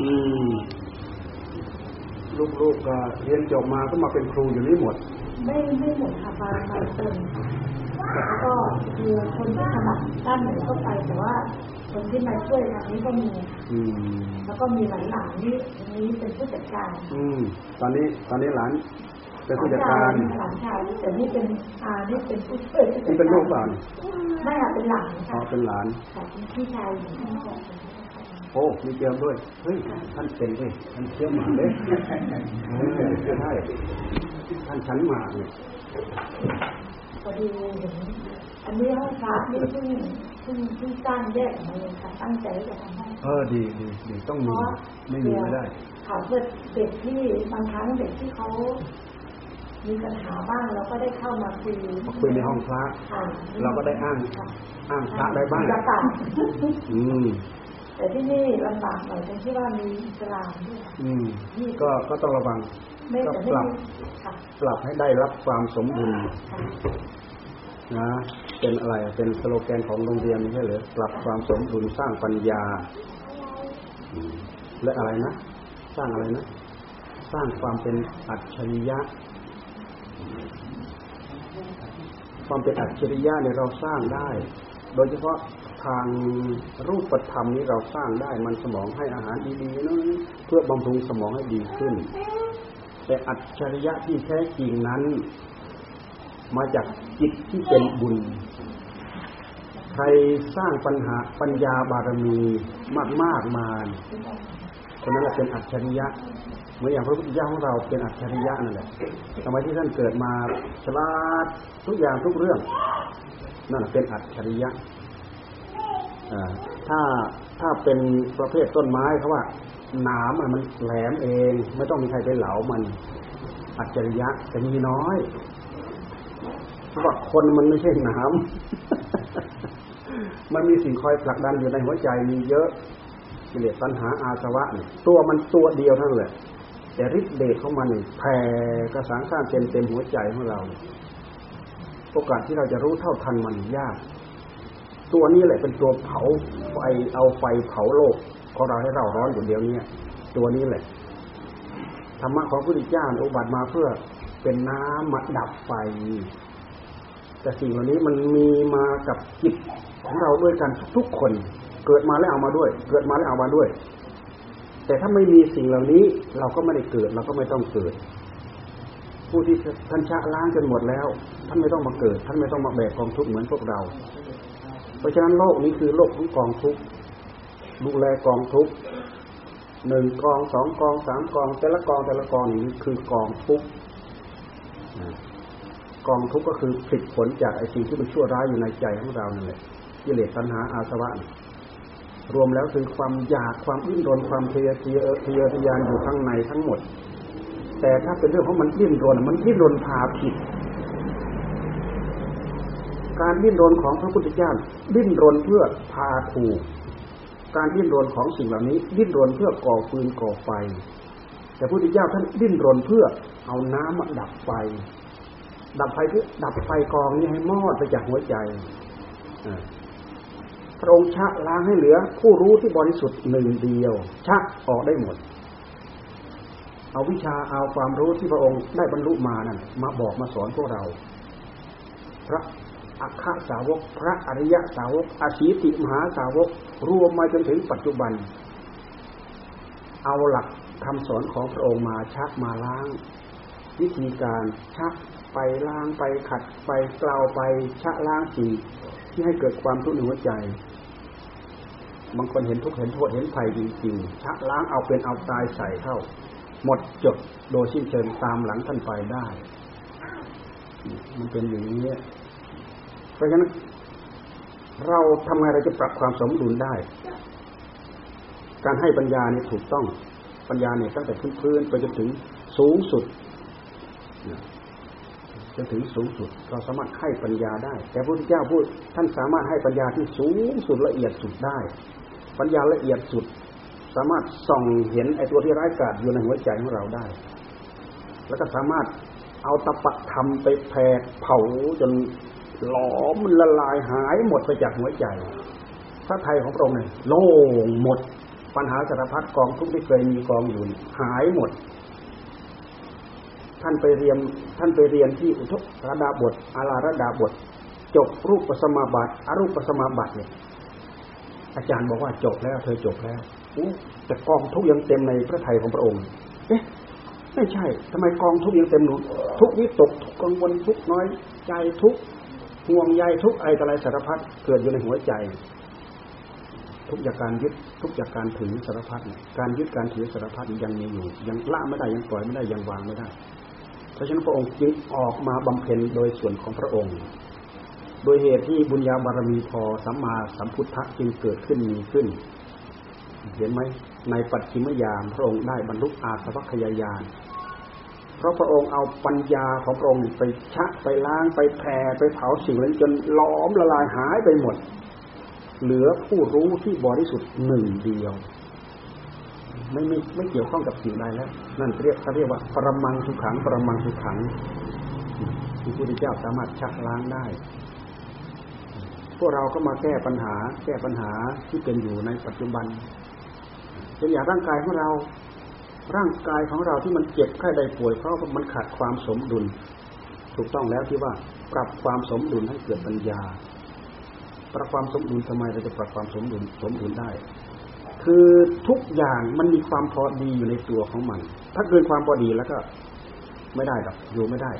อืมลูกๆก็เรียนจบมาก็มาเป็นครูอยู่นี่หมด ไม่ไม่หมดค่ะบางบางคนแล้วก็คือคนที่ถนัดด้านไหนก็ไปแต่ว่า คนที่มาช่วยทางนี้ก็มีอืมแล้วก็มีหลานๆนี่อันนี้เป็นผู้จัดการ อืม ตอนนี้ตอนนี้หลานเป็นผู้จัดการหลานชายแต่นี่เป็นอานี่เป็นผู้ช่วยผู้จัดนี่เป็นลูกเปล่าไม่ค่ะเป็นหลานอ๋อค่ะเป็นหลานค่ะเป็นพี่ชายอยู่ที่นี่ โอ้มีเจียมด้วยเฮ้ยท่านเป็นด้วยท่านเชื่อหมาเลยเออใช่ท่านชั้นหมาเนี่ยพอดีเห็นอันนี้ห้องพระนี่เพิ่งเพิ่งเพิ่งสร้างแยกออกมาเลยค่ะตั้งใจจะทำห้องเออดีดีดีต้องเพมีราะว่าไม่มีไม่ได้ค่ะเพื่อเด็กที่บางครั้งเด็กที่เขามีปัญหาบ้างเราก็ได้เข้ามาคุยมาคุยในห้องพระค่ะเราก็ได้อ้างค่ะอ้างพระได้บ้างลำบากอืม แต่ที่นี่ลำบากหน่อยตรงที่ว่ามีอิสลามด้วยค่ะอืมก็ก็ต้องระวังไม่ก็แต่ปไม่รับมีค่ะปรับให้ได้รับความสมดุลค่ะนะเป็นอะไรเป็นสโลแกนของโรงเรียนไม่ใช่เหรือปรับความสมดุลสร้างปัญญาอืมและอะไรนะ สร้างอะไรนะ สร้างความเป็นอัจฉริยะ ความเป็นอัจฉริยะเนี่ยเราสร้างได้ โดยเฉพาะ ทางรูปธรรมนี้เราสร้างได้มันสมองให้อาหารดีๆนั้นเพื่อบำรุงสมองให้ดีขึ้น แต่อัจฉริยะที่แท้จริงนั้น มาจากจิตที่เป็นบุญ ใครสร้างปัญหาปัญญาบารมีมากๆมาคนนั้นแหละเป็นอัจฉริยะเหมือนอย่างพระพุทธเจ้าของเราเป็นอัจฉริยะนั่นแหละทำไมที่ท่านเกิดมาฉลาดทุกอย่างทุกเรื่องนั่นแหละเป็นอัจฉริยะ ถ้าถ้าเป็นประเภทต้นไม้เขาว่าหนามมันแหลมเอง ไม่ต้องมีใครไปเหลามัน อัจฉริยะจะมีน้อยเพราะว่าคนมันไม่ใช่หน้ำมันมีสิ่งคอยผลักดันอยู่ในหัวใจมีเยอะกิเลสตัณหาอาสวะเนี่ยตัวมันตัวเดียวเท่านั้นแหละแต่ฤทธิ์เดชของมันแผ่กระสานข้ามเต็มเต็มหัวใจของเรา โอกาสที่เราจะรู้เท่าทันมันยาก ตัวนี้แหละเป็นตัวเผาไฟเอาไฟเผาโลกของเราให้เราร้อนอยู่เดียวนี้ตัวนี้แหละธรรมะของพระพุทธเจ้าอุบัติมาเพื่อเป็นน้ำมาดับไฟ แต่สิ่งเหล่านี้มันมีมากับจิตของเราด้วยกันทุกๆคน เกิดมาแล้วเอามาด้วย เกิดมาแล้วเอามาด้วย แต่ถ้าไม่มีสิ่งเหล่านี้เราก็ไม่ได้เกิดเราก็ไม่ต้องเกิด ผู้ที่ท่านชะล้างจนหมดแล้ว ท่านไม่ต้องมาเกิด ท่านไม่ต้องมาแบกกองทุกข์เหมือนพวกเรา เพราะฉะนั้นโลกนี้คือโลกของกองทุกดูแลกองทุกหนึ่งกองสองกองสามกอง แต่ละกองแต่ละกองนี้คือกองทุกกองทุกข์ก็คือผลผลจากไอ้สิ่งที่มันชั่วร้ายอยู่ในใจของเรานั่นแหละกิเลสตัณหาอาสวะรวมแล้วคือความอยากความดิ้นรนความทะเยอทะเยอทะเยอทะยานอยู่ข้างในทั้งหมด แต่ถ้าเป็นเรื่องของมันดิ้นรนมันดิ้นรนพาผิด การดิ้นรนของพระพุทธเจ้าดิ้นรนเพื่อพาถูก การดิ้นรนของสิ่งเหล่านี้ ดิ้นรนเพื่อก่อฟืนก่อไฟ แต่พระพุทธเจ้าท่านดิ้นรนเพื่อเอาน้ำมาดับไฟ ดับไฟเพื่อดับไฟกองนี้ให้มอดไปจากหัวใจพระองค์ชะล้างให้เหลือ ผู้รู้ที่บริสุทธิ์หนึ่งเดียวชักออกได้หมด เอาวิชาเอาความรู้ที่พระองค์ได้บรรลุมานั่นมาบอกมาสอนพวกเรา พระ อัคคสาวก พระอริยสาวกอาชีติมหาสาวก รวมมาจนถึงปัจจุบัน เอาหลักคำสอนของพระองค์มาชักมาล้าง วิธีการชักไปล้างไปขัดไปกล่าวไปชะล้างสิ่งที่ให้เกิดความทุกข์ในหัวใจบางคนเห็นทุกข์เห็นโทษเห็นภัยจริงๆชะล้างเอาเป็นเอาตายใส่เข้า หมดจดโดยสิ้นเชิงตามหลังท่านไปได้ มันเป็นอย่างนี้ เพราะฉะนั้นเราทำไงเราจะปรับความสมดุลได้ การให้ปัญญาเนี่ยถูกต้องปัญญาเนี่ยตั้งแต่พื้นๆไปจนถึงสูงสุดจนถึงสูงสุด เราสามารถให้ปัญญาได้ แต่พระพุทธเจ้าพูดท่านสามารถให้ปัญญาที่สูงสุดละเอียดสุดได้ ปัญญาละเอียดสุด สามารถส่องเห็นไอ้ตัวที่ร้ายกาจอยู่ในหัวใจของเราได้ แล้วก็สามารถเอาตะปะธรรมไปแผดเผาจน หลอมมันละลายหายหมดไปจากหัวใจ พระไทยของพระองค์เนี่ยโล่งหมด ปัญหาสารพัดกองทุกที่เคยมีกองอยู่หายหมด ท่านไปเรียนท่านไปเรียนที่อุทกระดาบทอาราระดาบท จบรูปปัสมาบัติอรูปปัสมาบัติเนี่ยอาจารย์บอกว่าจบแล้ว เธอจบแล้วแต่กองทุกยังเต็มในพระไทยของพระองค์ เอ๊ะไม่ใช่ทำไมกองทุกยังเต็มหนุนทุกวิตกทุกกังวลทุกน้อยใจทุก ห่วงใยทุกไรต่ออะไรสารพัดเกิดอยู่ในหัวใจ ทุกจากการยึดทุกจากการถือสารพัดการยึดการถือสารพัดยังมีอยู่ ยังละไม่ได้ยังปล่อยไม่ได้ยังวางไม่ได้ เพราะฉะนั้นพระองค์จึงออกมาบำเพ็ญโดยส่วนของพระองค์ โดยเหตุที่บุญญาบารมีพอสัมมาสัมพุทธะจึงเกิดขึ้นมีขึ้น เห็นไหมในปัจฉิมยามพระองค์ได้บรรลุอาสวัคยายาน เพราะพระองค์เอาปัญญาของพระองค์ไปชะไปล้างไปแผ่ไปเผาสิ่งนั้นจนล้อมละลายหายไปหมด เหลือผู้รู้ที่บริสุทธิ์หนึ่งเดียว ไม่ไม่ไม่เกี่ยวข้องกับสิ่งใดแล้ว นั่นเรียกเขาเรียกว่า ปรมังสุขังปรมังสุขังที่พระพุทธเจ้าสามารถชักล้างได้ พวกเราก็มาแก้ปัญหา แก้ปัญหาที่เป็นอยู่ในปัจจุบันเป็นอย่างร่างกายของเรา ร่างกายของเราที่มันเจ็บไข้ใดป่วยเพราะมันขาดความสมดุล ถูกต้องแล้วที่ว่าปรับความสมดุลให้เกิดปัญญา ปรับความสมดุลทำไมเราจะปรับความสมดุลสมดุลได้ คือทุกอย่างมันมีความพอดีอยู่ในตัวของมัน ถ้าเกินความพอดีแล้วก็ไม่ได้หรอกอยู่ไม่ได้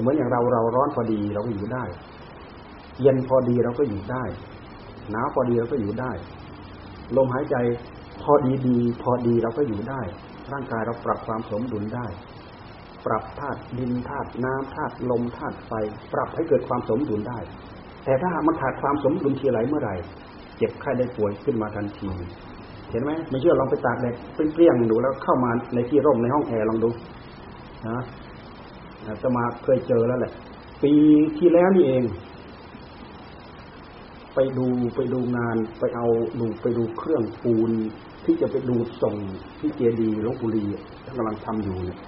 เหมือนอย่างเราเราร้อนพอดีเราก็อยู่ได้ เย็นพอดีเราก็อยู่ได้หนาวพอดีเราก็อยู่ได้ ลมหายใจพอดีดี พอดีเราก็อยู่ได้ ร่างกายเราปรับความสมดุลได้ ปรับธาตุดินธาตุน้ำธาตุลมธาตุไฟ ปรับให้เกิดความสมดุลได้ แต่ถ้ามันขาดความสมดุลทีไรเมื่อไหร่ เจ็บไข้ได้ป่วยขึ้นมาทันทีเห็นไหมไม่เชื่อลองไปตากแดดเปรี้ยงดูแล้วเข้ามาในที่ร่มในห้องแอร์ลองดูนะจะมาเคยเจอแล้วแหละ ปีที่แล้วนี่เอง ไปดูไปดูงานไปเอาดูไปดูเครื่องปูน ที่จะไปดูส่งที่เจดีย์ลบบุรีท่านกำลังทำอยู่เนี่ย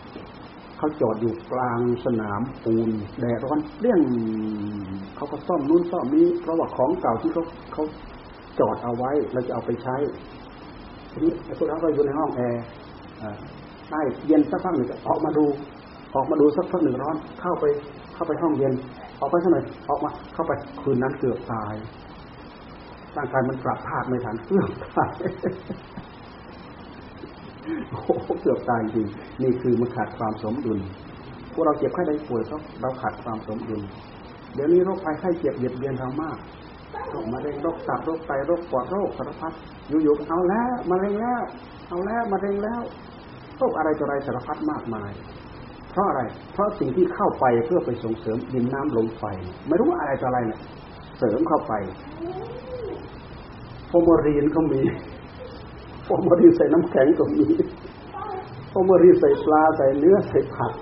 เขาจอดอยู่กลางสนามปูนแดดร้อนเรี่ยงเขาก็ซ่อมนู่นซ่อมนี้เพราะว่าของเก่าที่เขาเขาจอดเอาไว้เราจะเอาไปใช้ทีนี้พวกเราก็อยู่ในห้องแอร์ใช่เย็นสักพักหนึ่งออกมาดู ออกมาดูสักพักหนึ่งร้อนเข้าไป เข้าไปห้องเย็นออกไปสักหน่อยออกมา เข้าไปคืนนั้นเกือบตายร่างกายมันปรับธาตุไม่ทันเกือบตายโอ้เกือบตายจริงนี่คือมันขาดความสมดุลพวกเราเจ็บไข้ได้ป่วยเพราะเราขาดความสมดุลเดี๋ยวนี้โรคภัยไข้เจ็บเบียดเบียนเรามากโรคมะเร็งโรคตับโรคไตโรคปอดโรคสารพัดอยู่ๆเอาแล้วมะเร็งแล้ว เอาแล้วมะเร็งแล้วโรคอะไรต่ออะไรสารพัดมากมาย เพราะอะไร เพราะสิ่งที่เข้าไปเพื่อไปส่งเสริมดินน้ำลมไฟ ไม่รู้ว่าอะไรต่ออะไรเนี่ยเสริมเข้าไปฟอร์มาลีนก็มีฟอร์มาลีนใส่น้ำแข็งก็มีฟอร์มาลีนใส่ปลาใส่เนื้อใส่ผัก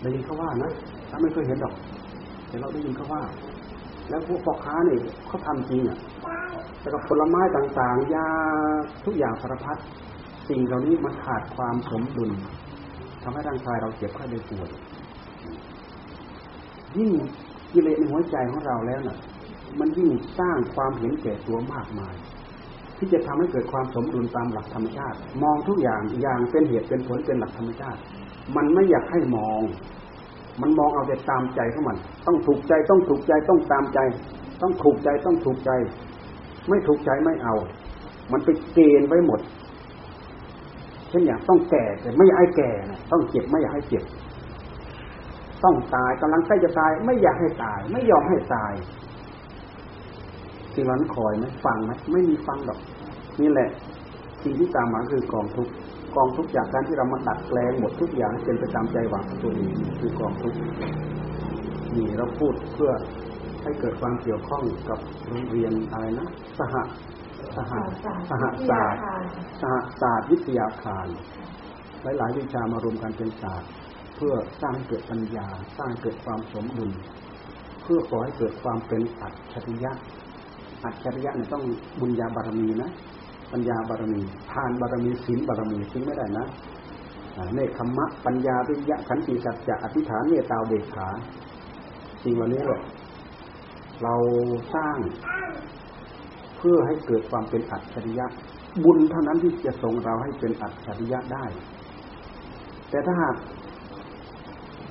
ได้ยินเขาว่านะถ้าไม่เคยเห็นดอก แต่เราได้ยินเขาว่า แล้วพวกพ่อค้าเนี่ยเขาทำจริงอะแต่กับผลไม้ต่างๆยาทุกอย่างสารพัดสิ่งเหล่านี้มันขาดความสมดุล ทำให้ร่างกายเราเจ็บไข้ได้ป่วยยิ่งกิเลสในหัวใจของเราแล้วน่ะ มันยิ่งสร้างความเห็นแก่ตัวมากมาย ที่จะทำให้เกิดความสมดุลตามหลักธรรมชาติ มองทุกอย่างอย่างเป็นเหตุเป็นผลเป็นหลักธรรมชาติ มันไม่อยากให้มอง มันมองเอาแต่ตามใจของมัน ต้องถูกใจต้องถูกใจต้องตามใจ ต้องถูกใจต้องถูกใจ ไม่ถูกใจไม่เอา มันไปเกณฑ์ไว้หมด ช่นอย่างต้องแก่แต่ไม่อยากให้แก่ต้องเจ็บไม่อยากให้เจ็บ ต้องตายกำลังใกล้จะตาย ไม่อยากให้ตาย ไม่ยอมให้ตายสิ่งนั้นคอยไหมฟังไหมไม่มีฟังหรอก นี่แหละ สิ่งที่ตามมาคือกองทุกกองทุกจากการที่เรามาดัดแปลงหมดทุกอย่างเป็นไปตามใจหวังตัวเองคือกองทุกนี่เราพูดเพื่อให้เกิดความเกี่ยวข้องกับโรงเรียนอะไรนะสห สหสหศาสตร์สหศาสตร์วิทยาคาร หลายๆ วิชามารวมกันเป็นศาสตร์ เพื่อสร้างเกิดปัญญา สร้างเกิดความสมดุล เพื่อขอให้เกิดความเป็นอัจฉริยะ อัจฉริยะเนี่ยต้องบุญญาบารมีนะ ปัญญาบารมี ทานบารมีศีลบารมีทิ้งไม่ได้นะเนคขมะปัญญาวิยะขันติสัจจะอธิษฐานเมตตาเบกขาสิ่งเหล่านี้แหละเราสร้าง พื่อให้เกิดความเป็นอัจฉริยะ บุญเท่านั้นที่จะส่งเราให้เป็นอัจฉริยะได้ แต่ถ้าหาก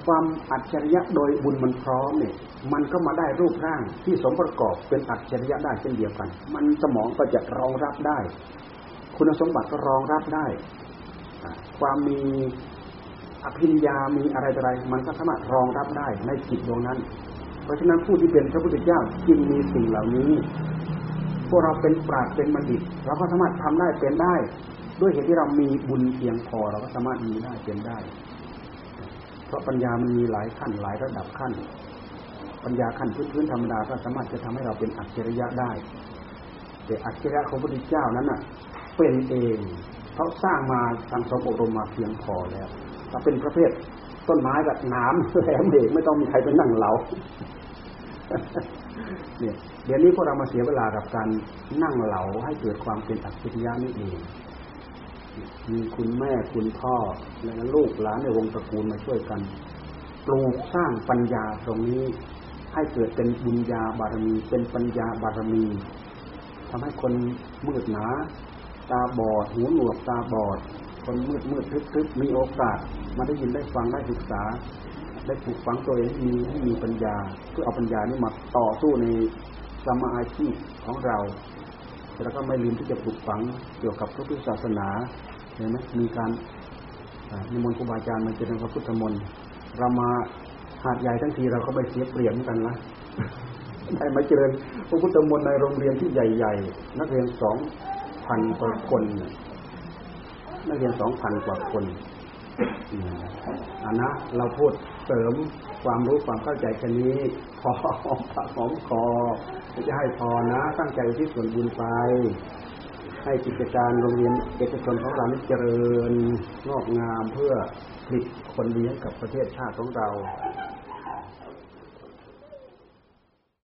ความอัจฉริยะโดยบุญมันพร้อมเนี่ย มันก็มาได้รูปร่างที่สมประกอบเป็นอัจฉริยะได้เช่นเดียวกัน มันสมองก็จะรองรับได้ คุณสมบัติก็รองรับได้ ความมีอภิญญามีอะไรอะไรมันก็สามารถรองรับได้ในจิตดวงนั้น เพราะฉะนั้นผู้ที่เป็นพระพุทธเจ้าจึงมีสิ่งเหล่านี้ วกเราเป็นปราชญ์เป็นบัณฑิตเราก็สามารถทำได้เป็นได้ ด้วยเหตุที่เรามีบุญเพียงพอเราก็สามารถมีได้เป็นได้ เพราะปัญญามันมีหลายขั้นหลายระดับขั้น ปัญญาขั้นพื้นๆธรรมดาก็สามารถจะทำให้เราเป็นอัจฉริยะได้ แต่อัจฉริยะของพระพุทธเจ้านั้นน่ะ เป็นเองเขาสร้างมาทางสมอบรมมาเพียงพอแล้วถ้าเป็นประเภทต้นไม้กับน้ำแหลมเอกไม่ต้องมีใครไปนั่งเหลา เนี่ยเดี๋ยวนี้พวกเรามาเสียเวลากับการนั่งเหลาให้เกิดความเป็นอัจฉริยะนี่เองมีคุณแม่คุณพ่อและลูกหลานในวงตระกูลมาช่วยกันปลูกสร้างปัญญาตรงนี้ให้เกิดเป็นบุญญาบารมี เป็นปัญญาบารมีทำให้คนมืดหนา ตาบอดหูหนวกตาบอด คนมืดมืดทึบทึบมีโอกาสมาได้ยินได้ฟังได้ศึกษา ได้ปลูกฝังตัวเองให้มีให้มีปัญญา เพื่อเอาปัญญานี้มาต่อสู้ในสมาอาชีพของเรา แล้วก็ไม่ลืมที่จะปลูกฝังเกี่ยวกับพระพุทธศาสนาเห็นไหมมีการนิมนต์ครูบาอาจารย์มาเจริญพระพุทธมนต์เรามาหาดใหญ่ทั้งทีเราก็ไม่เสียเปรียบกันนะได้มาเจริญพระพุทธมนต์ในโรงเรียนที่ใหญ่ๆ นักเรียนสองพันกว่าคน นักเรียนสองพันกว่าคน อันนะเราพูดเสริมความรู้ความเข้าใจแค่นี้ พอหอมปากหอมคอจะให้พอนะ ตั้งใจที่ส่วนบุญไป ให้กิจการโรงเรียนเอกชนของเราเจริญงอกงามเพื่อผลิตคนเลี้ยงกับประเทศชาติของเรา